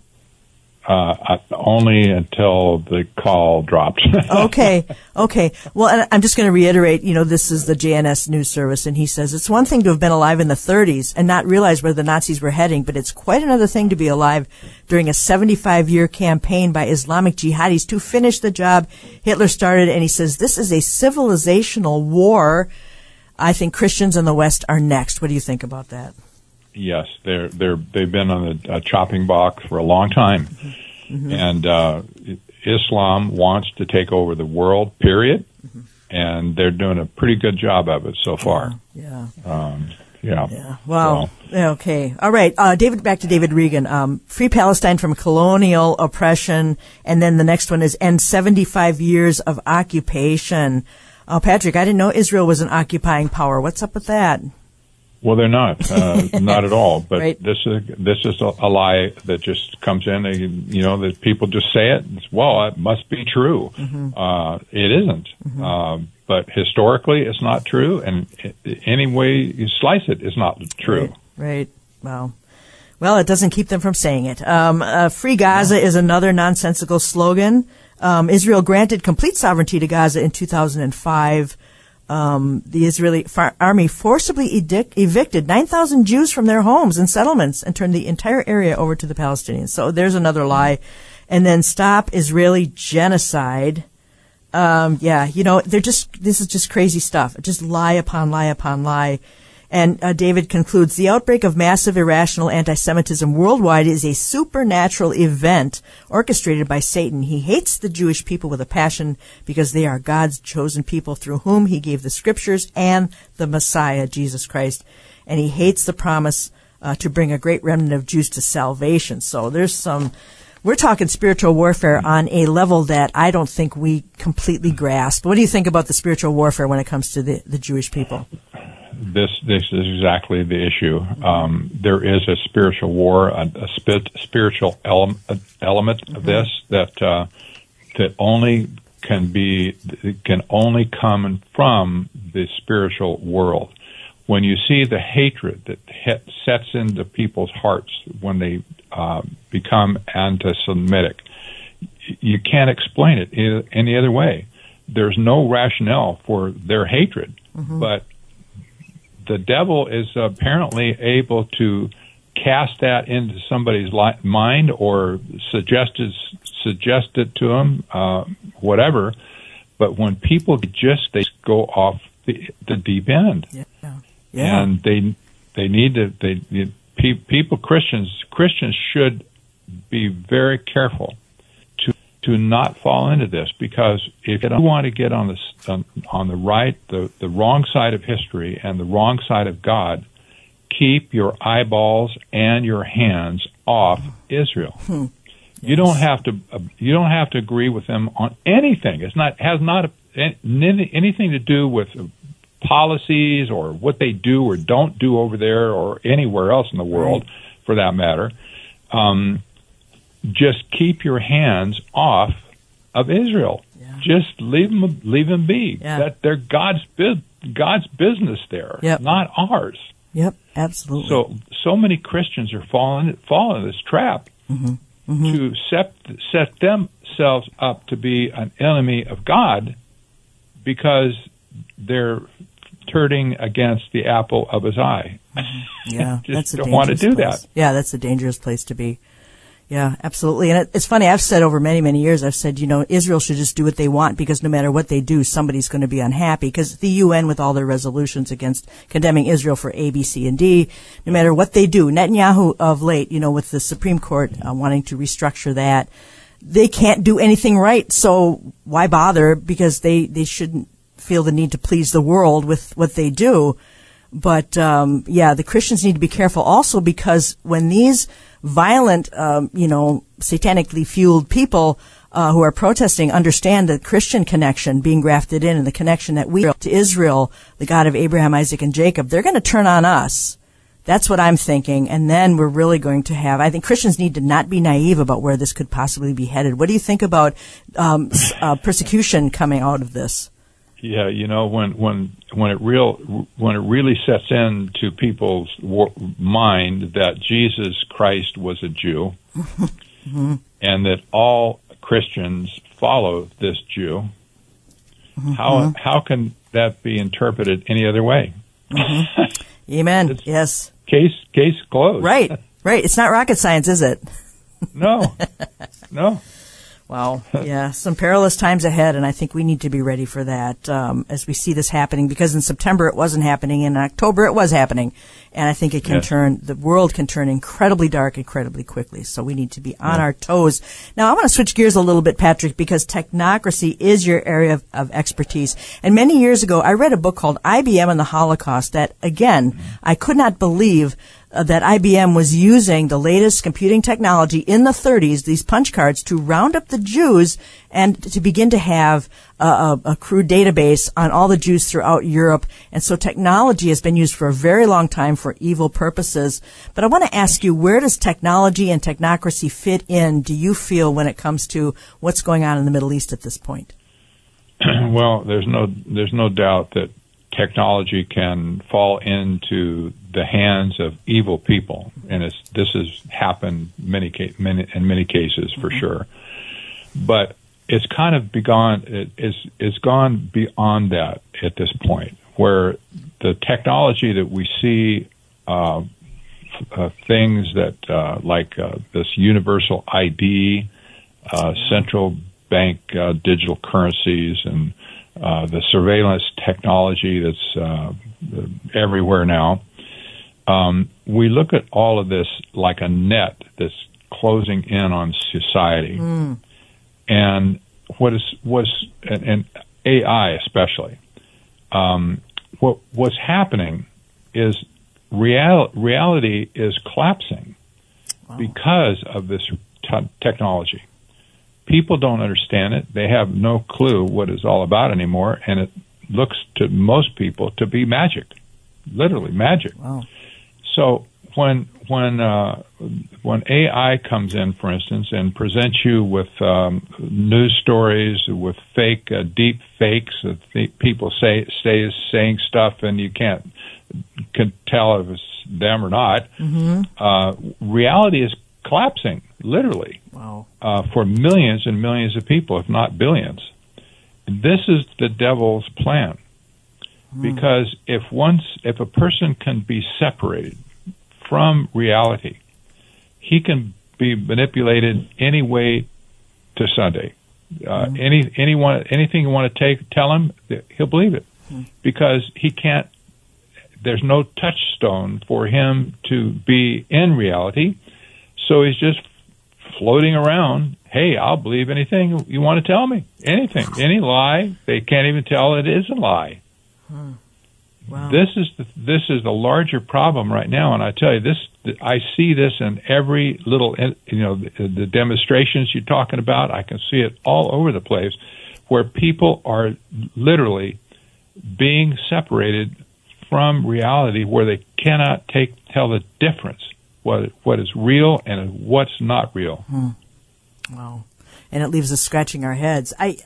Speaker 3: Uh, only until the call dropped. (laughs)
Speaker 2: okay, okay. Well, I'm just going to reiterate, you know, this is the JNS news service, and he says it's one thing to have been alive in the 30s and not realize where the Nazis were heading, but it's quite another thing to be alive during a 75 year campaign by Islamic jihadis to finish the job Hitler started. And he says this is a civilizational war. I think Christians in the West are next. What do you think about that?
Speaker 3: Yes, they're they're they've been on a, a chopping block for a long time, and uh, Islam wants to take over the world. Period, and they're doing a pretty good job of it so far.
Speaker 2: Yeah.
Speaker 3: Um, yeah.
Speaker 2: Yeah. Wow.
Speaker 3: So-
Speaker 2: Okay. All right. Uh, David, back to David Reagan. Um, free Palestine from colonial oppression, and then the next one is end 75 years of occupation. Oh, Patrick, I didn't know Israel was an occupying power. What's up with that?
Speaker 3: Well, they're not, uh, (laughs) not at all. But
Speaker 2: Right.
Speaker 3: this is this is a, a lie that just comes in. They, you know, that people just say it. It's, well, it must be true.
Speaker 2: Mm-hmm.
Speaker 3: Uh, it isn't. Um, but historically, it's not true, and any way you slice it, it is not true.
Speaker 2: Right. Well, well, it doesn't keep them from saying it. Um, uh, Free Gaza is another nonsensical slogan. Um, Israel granted complete sovereignty to Gaza in 2005. Um, the Israeli far- army forcibly edic- evicted 9,000 Jews from their homes and settlements and turned the entire area over to the Palestinians. So there's another lie. And then stop Israeli genocide. Um, yeah, you know, they're just, this is just crazy stuff. Just lie upon lie upon lie. And uh, David concludes the outbreak of massive irrational anti Semitism worldwide is a supernatural event orchestrated by Satan. He hates the Jewish people with a passion because they are God's chosen people through whom he gave the scriptures and the Messiah, Jesus Christ. And he hates the promise uh, to bring a great remnant of Jews to salvation. So there's some. We're talking spiritual warfare on a level that I don't think we completely grasp. What do you think about the spiritual warfare when it comes to the, the Jewish people?
Speaker 3: This this is exactly the issue. Um, there is a spiritual war, a, a spit, spiritual ele- element of this that uh, that only can be can only come from the spiritual world. When you see the hatred that he- sets into people's hearts when they uh, become anti-Semitic, you can't explain it any other way. There's no rationale for their hatred, but the devil is apparently able to cast that into somebody's li- mind or suggest it, suggest it to them, uh, whatever. But when people just they go off the, the deep end,
Speaker 2: Yeah. Yeah.
Speaker 3: and they they need to they need, pe- people Christians Christians should be very careful to not fall into this because if you want to get on the on, on the right the the wrong side of history and the wrong side of God keep your eyeballs and your hands off Israel. You don't have to uh, you don't have to agree with them on anything. It's not has not any, anything to do with policies or what they do or don't do over there or anywhere else in the world for that matter. Um, just keep your hands off of Israel
Speaker 2: Yeah.
Speaker 3: just leave them leave them be
Speaker 2: Yeah.
Speaker 3: that they're God's bu- God's business there
Speaker 2: Yep.
Speaker 3: not ours
Speaker 2: Yep. Absolutely.
Speaker 3: so so many Christians are falling falling this trap
Speaker 2: Mm-hmm.
Speaker 3: to set set themselves up to be an enemy of God because they're turning against the apple of his eye.
Speaker 2: Yeah, (laughs)
Speaker 3: Just
Speaker 2: that's a
Speaker 3: don't wanna do
Speaker 2: place.
Speaker 3: that.
Speaker 2: Yeah, that's a dangerous place to be. Yeah, absolutely. And it, it's funny. I've said over many, many years, I've said, you know, Israel should just do what they want because no matter what they do, somebody's going to be unhappy. Because the UN, with all their resolutions against condemning Israel for A, B, C, and D, no matter what they do, Netanyahu of late, you know, with the Supreme Court uh, wanting to restructure that, they can't do anything right. So why bother? Because they they shouldn't feel the need to please the world with what they do. But um, yeah, the Christians need to be careful also because when these violent, um, you know, satanically fueled people uh, who are protesting understand the Christian connection being grafted in and the connection that we to Israel, the God of Abraham, Isaac, and Jacob, they're going to turn on us. That's what I'm thinking. And then we're really going to have, I think Christians need to not be naive about where this could possibly be headed. What do you think about um, uh, persecution coming out of this?
Speaker 3: Yeah, you know when when when it real when it really sets into people's wor- mind that Jesus Christ was a Jew, mm-hmm. and that all Christians follow this Jew. Mm-hmm. How how can that be interpreted any other way? Mm-hmm.
Speaker 2: Amen.
Speaker 3: It's-
Speaker 2: yes.
Speaker 3: Case case closed.
Speaker 2: Right. Right. It's not rocket science, is it?
Speaker 3: No, (laughs) no.
Speaker 2: Wow. Yeah, some perilous times ahead, and I think we need to be ready for that um, as we see this happening. Because in September it wasn't happening, in October it was happening, and I think it can
Speaker 3: Yes.
Speaker 2: turn. The world can turn incredibly dark incredibly quickly. So we need to be on our toes. Now I want to switch gears a little bit, Patrick, because technocracy is your area of, of expertise. And many years ago, I read a book called IBM and the Holocaust. That again, I could not believe uh, that IBM was using the latest computing technology in the 30s, these punch cards, to round up the Jews and to begin to have a, a, a crude database on all the Jews throughout Europe. And so technology has been used for a very long time for evil purposes. But I want to ask you, where does technology and technocracy fit in, do you feel, when it comes to what's going on in the Middle East at this point? (clears throat)
Speaker 3: well, there's no there's no doubt that technology can fall into the hands of evil people, and it's, this has happened many, many in many cases for sure. But it's kind of begun it, it's it's gone beyond that at this point, where the technology that we see. Uh, uh, things that uh, like uh, this universal ID, uh, central bank uh, digital currencies, and uh, the surveillance technology that's uh, everywhere now. Um, we look at all of this like a net that's closing in on society, and what is was and, and AI especially. Um, what what's happening is real, reality is collapsing because of this t- technology. People don't understand it. They have no clue what it's all about anymore, and it looks to most people to be magic, literally magic.
Speaker 2: Wow.
Speaker 3: So when when uh, when AI comes in, for instance, and presents you with um, news stories with fake uh, deep fakes that th- people say say saying stuff and you can't can tell if it's them or not. Uh, reality is collapsing, literally,
Speaker 2: Wow.
Speaker 3: uh, for millions and millions of people, if not billions. This is the devil's plan. Hmm. Because if once, if a person can be separated from reality, he can be manipulated any way to Sunday. Uh, hmm. Any anyone anything you want to take, tell him he'll believe it, hmm. because he can't. There's no touchstone for him to be in reality, so he's just floating around. Hey, I'll believe anything you want to tell me. Anything, any lie. They can't even tell it is a lie.
Speaker 2: Wow.
Speaker 3: This is the, this is the larger problem right now, and I tell you this. I see this in every little, you know, the, the demonstrations you're talking about. I can see it all over the place, where people are literally being separated from reality, where they cannot take tell the difference what what is real and what's not real.
Speaker 2: Wow. And it leaves us scratching our heads. I,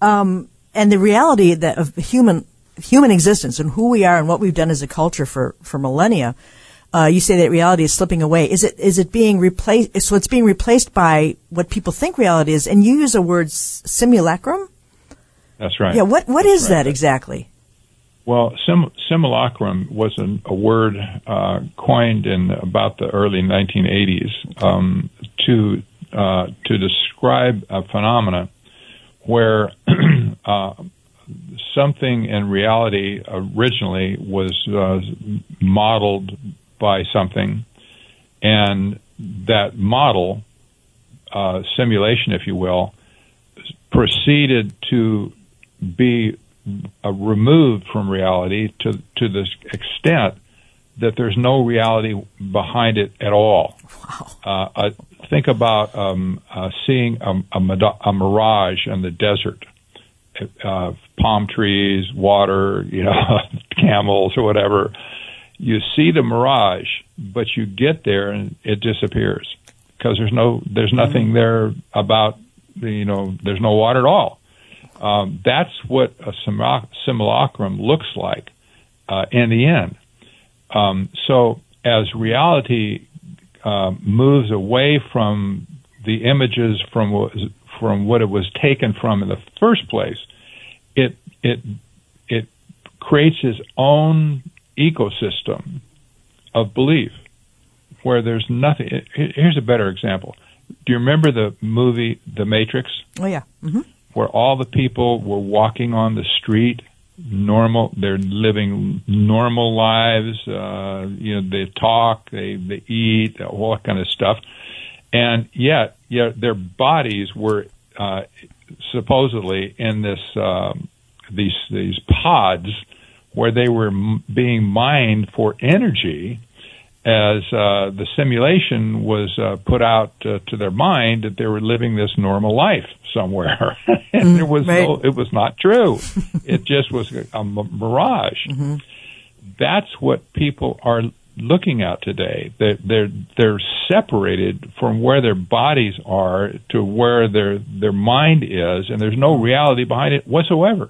Speaker 2: um, and the reality that of human human existence and who we are and what we've done as a culture for for millennia. Uh, you say that reality is slipping away. Is it is it being replaced? So it's being replaced by what people think reality is. And you use a word simulacrum.
Speaker 3: That's right.
Speaker 2: Yeah. What what is
Speaker 3: right.
Speaker 2: that exactly?
Speaker 3: Well, sim- simulacrum was an, a word uh, coined in about the early 1980s um, to uh, to describe a phenomena where (clears throat) uh, something in reality originally was uh, modeled by something, and that model uh, simulation, if you will, proceeded to be uh, removed from reality to to the extent that there's no reality behind it at all.
Speaker 2: Wow.
Speaker 3: Uh, uh, think about um, uh, seeing a, a, a mirage in the desert. Uh, palm trees, water, you know, (laughs) camels or whatever. You see the mirage, but you get there and it disappears because there's no, there's nothing there about, the you know, there's no water at all. Um, that's what a simulacrum looks like uh, in the end. Um, so as reality uh, moves away from the images from what, from what it was taken from in the first place, it it creates its own ecosystem of belief where there's nothing. Here's a better example. Do you remember the movie The Matrix?
Speaker 2: Oh yeah. hmm
Speaker 3: where all the people were walking on the street normal they're living normal lives uh you know they talk they they eat all that kind of stuff and yet yet their bodies were uh supposedly in this um these these pods where they were m- being mined for energy as uh, the simulation was uh, put out uh, to their mind that they were living this normal life somewhere, (laughs) and there was no, it was not true. (laughs) it just was a mirage. That's what people are looking at today. They're, they're they're separated from where their bodies are to where their their mind is, and there's no reality behind it whatsoever.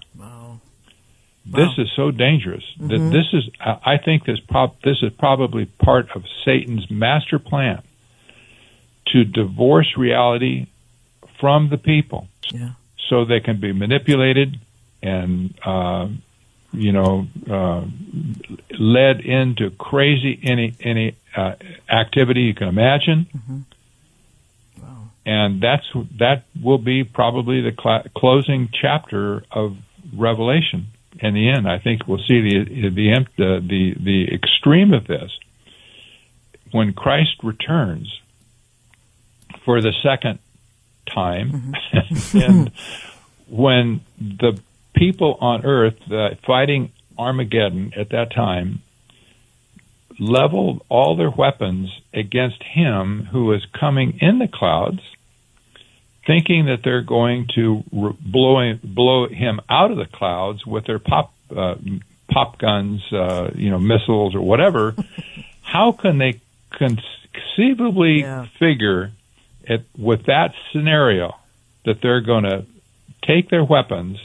Speaker 2: Wow.
Speaker 3: This is so dangerous. That this is, I think, this prob- this is probably part of Satan's master plan to divorce reality from the people,
Speaker 2: Yeah.
Speaker 3: so they can be manipulated and, uh, you know, uh, led into crazy any any uh, activity you can imagine. And that's that will be probably the cla closing chapter of Revelation. In the end, I think we'll see the the the the, the extreme of this. When Christ returns for the second time, (laughs) and when the people on earth uh, fighting Armageddon at that time leveled all their weapons against him who was coming in the clouds, thinking that they're going to re- blow him, blow him out of the clouds with their pop uh, pop guns, uh, you know, missiles or whatever. (laughs) How can they conceivably
Speaker 2: Yeah.
Speaker 3: figure it with that scenario that they're going to take their weapons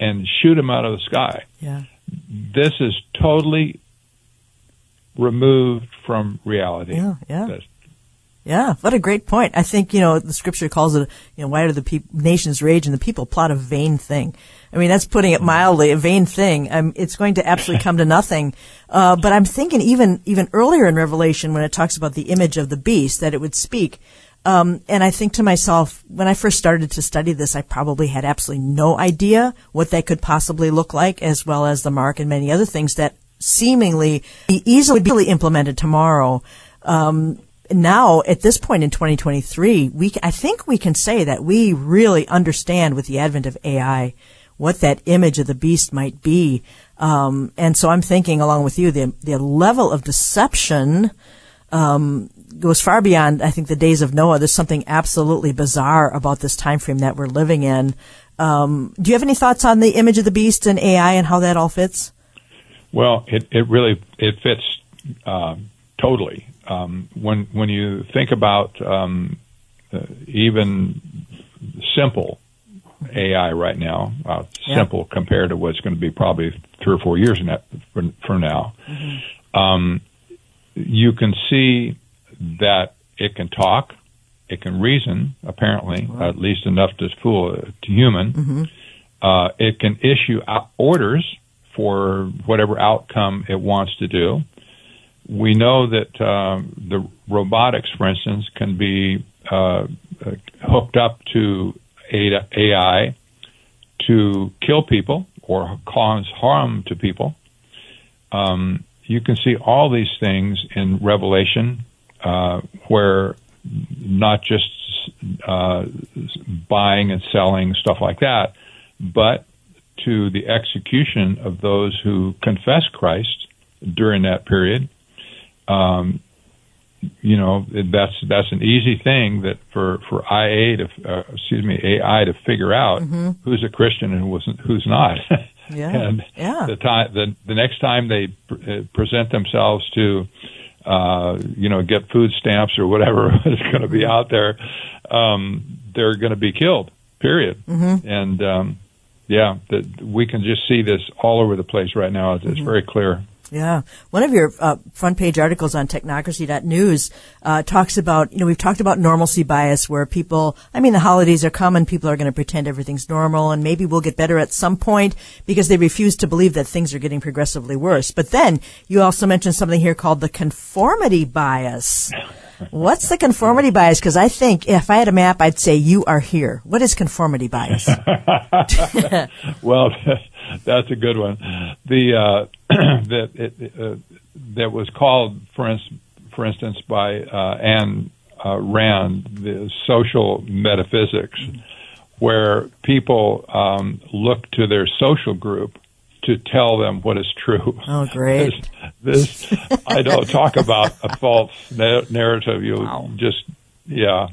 Speaker 3: and shoot them out of the sky.
Speaker 2: Yeah.
Speaker 3: This is totally removed from reality.
Speaker 2: Yeah, yeah.
Speaker 3: That's-
Speaker 2: Yeah, what a great point. I think, you know, the scripture calls it, you know, why do the peop- nations rage and the people plot a vain thing? I mean, that's putting it mildly, a vain thing. Um, it's going to absolutely come to nothing. Uh, but I'm thinking even, even earlier in Revelation when it talks about the image of the beast, that it would speak. Um, and I think to myself, when I first started to study this, I probably had absolutely no idea what that could possibly look like, as well as the mark and many other things that seemingly easily be implemented tomorrow. Um, now, at this point in 2023, we I think we can say that we really understand with the advent of AI what that image of the beast might be. Um, and so I'm thinking, along with you, the the level of deception um, goes far beyond, I think, the days of Noah. There's something absolutely bizarre about this time frame that we're living in. Um, do you have any thoughts on the image of the beast and AI and how that all fits?
Speaker 3: Well, it, it really it fits uh, totally. Um, when when you think about um, uh, even simple AI right now, uh,
Speaker 2: Yeah.
Speaker 3: simple compared to what's going to be probably three or four years from, now, um, you can see that it can talk, it can reason, apparently, at least enough to fool a to human. Uh, it can issue orders for whatever outcome it wants to do. We know that um, the robotics, for instance, can be uh, uh, hooked up to AI to kill people or cause harm to people. Um, you can see all these things in Revelation, uh, where not just uh, buying and selling stuff like that, but to the execution of those who confess Christ during that period. Um, you know that's that's an easy thing that for for IA to uh, excuse me AI to figure out who's a Christian and who's who's not. (laughs)
Speaker 2: Yeah.
Speaker 3: and
Speaker 2: Yeah.
Speaker 3: the time the the next time they uh, present themselves to uh, you know get food stamps or whatever (laughs) is going to be out there, um, they're going to be killed. Period. And um, yeah, that we can just see this all over the place right now. It's, it's very clear.
Speaker 2: Yeah. One of your uh, front page articles on technocracy.news uh, talks about, you know, we've talked about normalcy bias where people, I mean, the holidays are coming, people are going to pretend everything's normal and maybe we'll get better at some point because they refuse to believe that things are getting progressively worse. But then you also mentioned something here called the conformity bias. What's the conformity bias? Because I think if I had a map, I'd say you are here. What is conformity bias? (laughs) (laughs)
Speaker 3: Well, (laughs) that's a good one. The uh, (clears throat) that it, uh, that was called, for instance, for instance, by uh, Ayn uh, Rand, the social metaphysics, where people um, look to their social group to tell them what is true.
Speaker 2: Oh, great.
Speaker 3: This, this I don't talk about a false na- narrative. You
Speaker 2: Wow.
Speaker 3: just, yeah.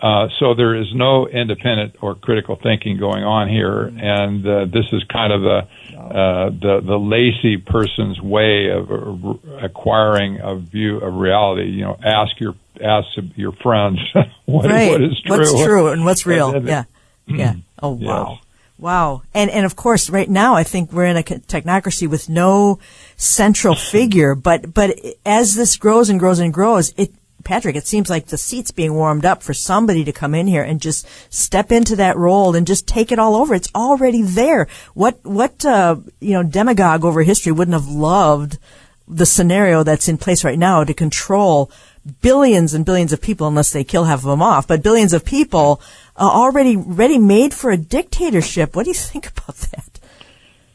Speaker 3: Uh, so there is no independent or critical thinking going on here, and uh, this is kind of the uh, the the lazy person's way of uh, acquiring a view of reality. You know, ask your ask your friends (laughs) what,
Speaker 2: right.
Speaker 3: what is true,
Speaker 2: What's true and what's real?
Speaker 3: And
Speaker 2: yeah. Yeah. (clears throat) Oh, wow.
Speaker 3: Yes.
Speaker 2: Wow. And, and of course, right now, I think we're in a technocracy with no central figure, but, but as this grows and grows and grows, it, Patrick, it seems like the seat's being warmed up for somebody to come in here and just step into that role and just take it all over. It's already there. What, what, uh, you know, demagogue over history wouldn't have loved the scenario that's in place right now to control billions and billions of people, unless they kill half of them off, but billions of people uh, already ready made for a dictatorship. What do you think about that?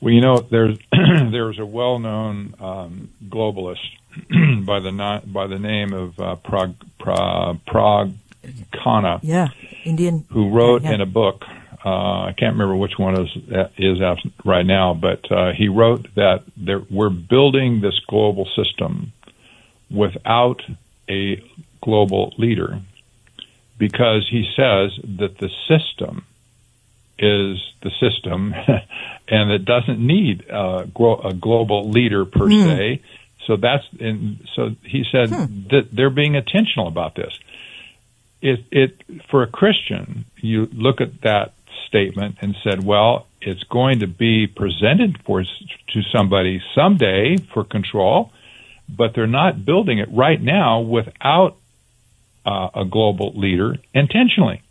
Speaker 3: Well, you know, there's (clears throat) there's a well-known um, globalist (clears throat) by the na- by the name of uh, Prag Pra- Parag Khanna,
Speaker 2: Yeah, Indian.
Speaker 3: who wrote
Speaker 2: Yeah.
Speaker 3: in a book. Uh, I can't remember which one is is absent right now, but uh, he wrote that there, we're building this global system without a global leader, because he says that the system is the system, (laughs) and it doesn't need gro- a global leader per hmm. se. So that's and so he said hmm. that they're being intentional about this. It it for a Christian, you look at that statement and said, well, it's going to be presented for to somebody someday for control, but they're not building it right now without uh, a global leader intentionally.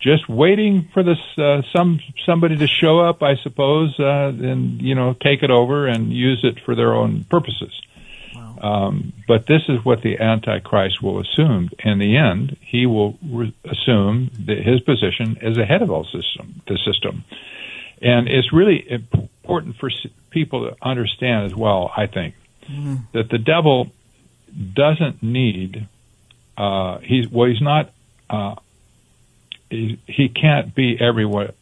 Speaker 3: Just waiting for this uh, some somebody to show up, I suppose, uh, and you know take it over and use it for their own purposes. Um, but this is what the Antichrist will assume. In the end, he will re- assume that his position is ahead of all system, the system. And it's really important for s- people to understand as well, I think, that the devil doesn't need, uh, he's, well, he's not, uh, he, he can't be everywhere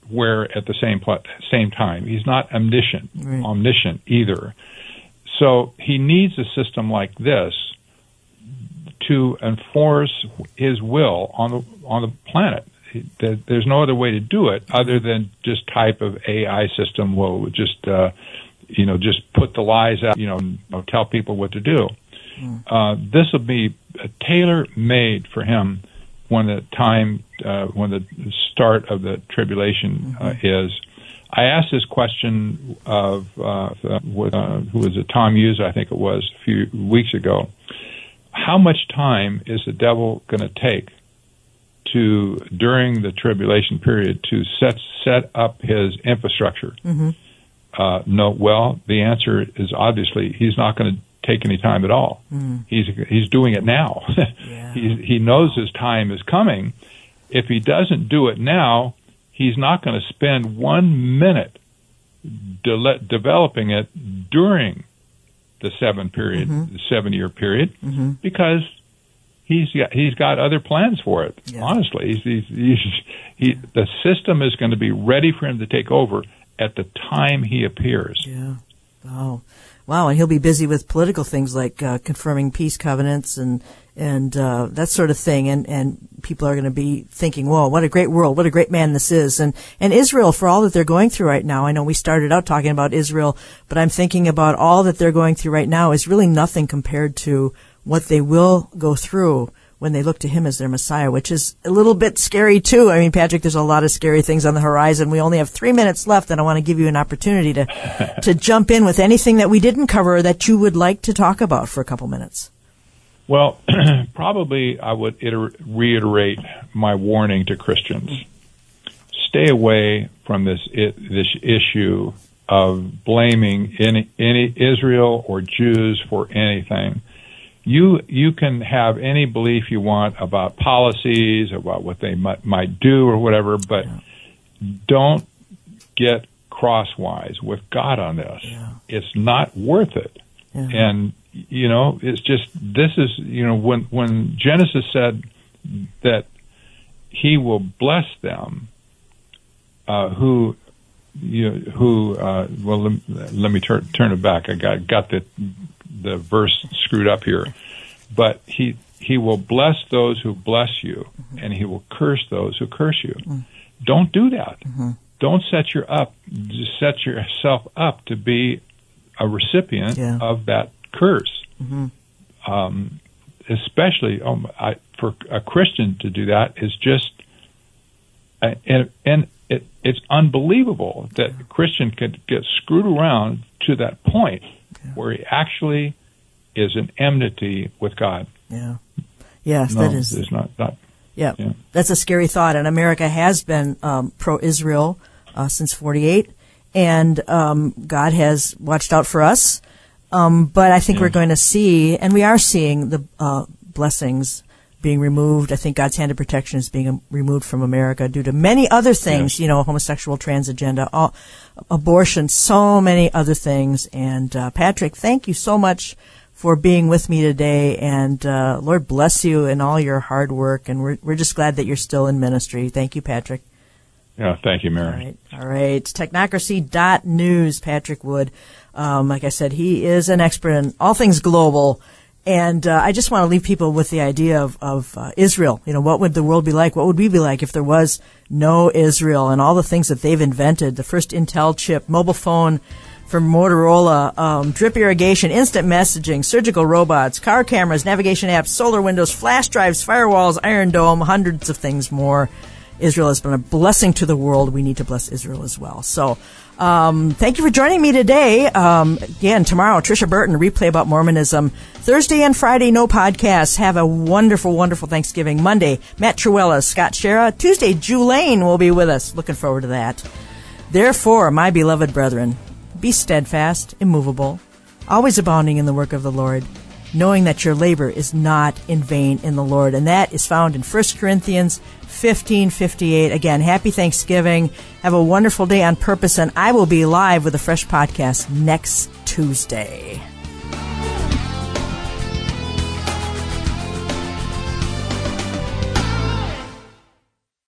Speaker 3: at the same pla- same time. He's not omniscient,
Speaker 2: Right.
Speaker 3: omniscient either. So he needs a system like this to enforce his will on the on the planet. There's no other way to do it other than just type of AI system will just uh, you know just put the lies out, you know, and, you know, tell people what to do. Uh, this will be tailor made for him when the time uh, when the start of the tribulation uh, is. I asked this question of uh, with, uh, who was it? Tom Hughes, I think it was a few weeks ago. How much time is the devil going to take to during the tribulation period to set set up his infrastructure? Uh, no. Well, the answer is obviously he's not going to take any time at all. Hmm. He's he's doing it now. (laughs)
Speaker 2: Yeah.
Speaker 3: he he knows his time is coming. If he doesn't do it now, he's not going to spend one minute de- developing it during the seven period, mm-hmm. the seven year period, mm-hmm. because he's got he's got other plans for it.
Speaker 2: Yeah.
Speaker 3: Honestly, he's, he's, he's, he the system is going to be ready for him to take over at the time he appears.
Speaker 2: Yeah. Wow. Wow. And he'll be busy with political things like uh, confirming peace covenants and and uh, that sort of thing. And and people are going to be thinking, "Whoa, what a great world! What a great man this is!" And and Israel for all that they're going through right now. I know we started out talking about Israel, but I'm thinking about all that they're going through right now is really nothing compared to what they will go through when they look to him as their Messiah, which is a little bit scary too. I mean, Patrick, there's a lot of scary things on the horizon. We only have three minutes left, and I want to give you an opportunity to (laughs) to jump in with anything that we didn't cover or that you would like to talk about for a couple minutes.
Speaker 3: Well, (clears throat) probably I would iter- reiterate my warning to Christians: stay away from this i- this issue of blaming any, any Israel or Jews for anything. You you can have any belief you want about policies, about what they might, might do or whatever, but don't get crosswise with God on this.
Speaker 2: Yeah.
Speaker 3: It's not worth it
Speaker 2: Yeah.
Speaker 3: and you know it's just this is you know when when genesis said that he will bless them uh who you know, who uh well let, let me turn turn it back i got got the the verse screwed up here but he he will bless those who bless you and he will curse those who curse you. Don't do that. Don't set your up set yourself up to be a recipient
Speaker 2: Yeah.
Speaker 3: of that curse. Um, especially um, I, for a Christian to do that is just, uh, and, and it, it's unbelievable that a Christian could get screwed around to that point where he actually is in enmity with God.
Speaker 2: Yeah. Yes,
Speaker 3: No,
Speaker 2: that is.
Speaker 3: there's not, not
Speaker 2: Yeah,
Speaker 3: Yeah.
Speaker 2: that's a scary thought. And America has been um, pro-Israel uh, since '48, and um, God has watched out for us. Um, but I think we're going to see, and we are seeing the uh, blessings being removed. I think God's hand of protection is being removed from America due to many other things. You know, homosexual trans agenda, all, abortion, so many other things. And uh, Patrick, thank you so much for being with me today. And uh, Lord bless you in all your hard work. And we're we're just glad that you're still in ministry. Thank you, Patrick.
Speaker 3: yeah, thank you,
Speaker 2: All
Speaker 3: Mary.
Speaker 2: right. All right. Technocracy.news, Patrick Wood. Um, like I said, he is an expert in all things global. And uh, I just want to leave people with the idea of, of uh, Israel. You know, what would the world be like? What would we be like if there was no Israel and all the things that they've invented? The first Intel chip, mobile phone from Motorola, um, drip irrigation, instant messaging, surgical robots, car cameras, navigation apps, solar windows, flash drives, firewalls, Iron Dome, hundreds of things more. Israel has been a blessing to the world. We need to bless Israel as well. So, um, thank you for joining me today. Um, again, tomorrow, Trisha Burton, replay about Mormonism. Thursday and Friday, no podcasts. Have a wonderful, wonderful Thanksgiving. Monday, Matt Truella, Scott Shera. Tuesday, Jew Lane will be with us. Looking forward to that. Therefore, my beloved brethren, be steadfast, immovable, always abounding in the work of the Lord, knowing that your labor is not in vain in the Lord. And that is found in 1 Corinthians 1558. Again, happy Thanksgiving. Have a wonderful day on purpose, and I will be live with a fresh podcast next Tuesday.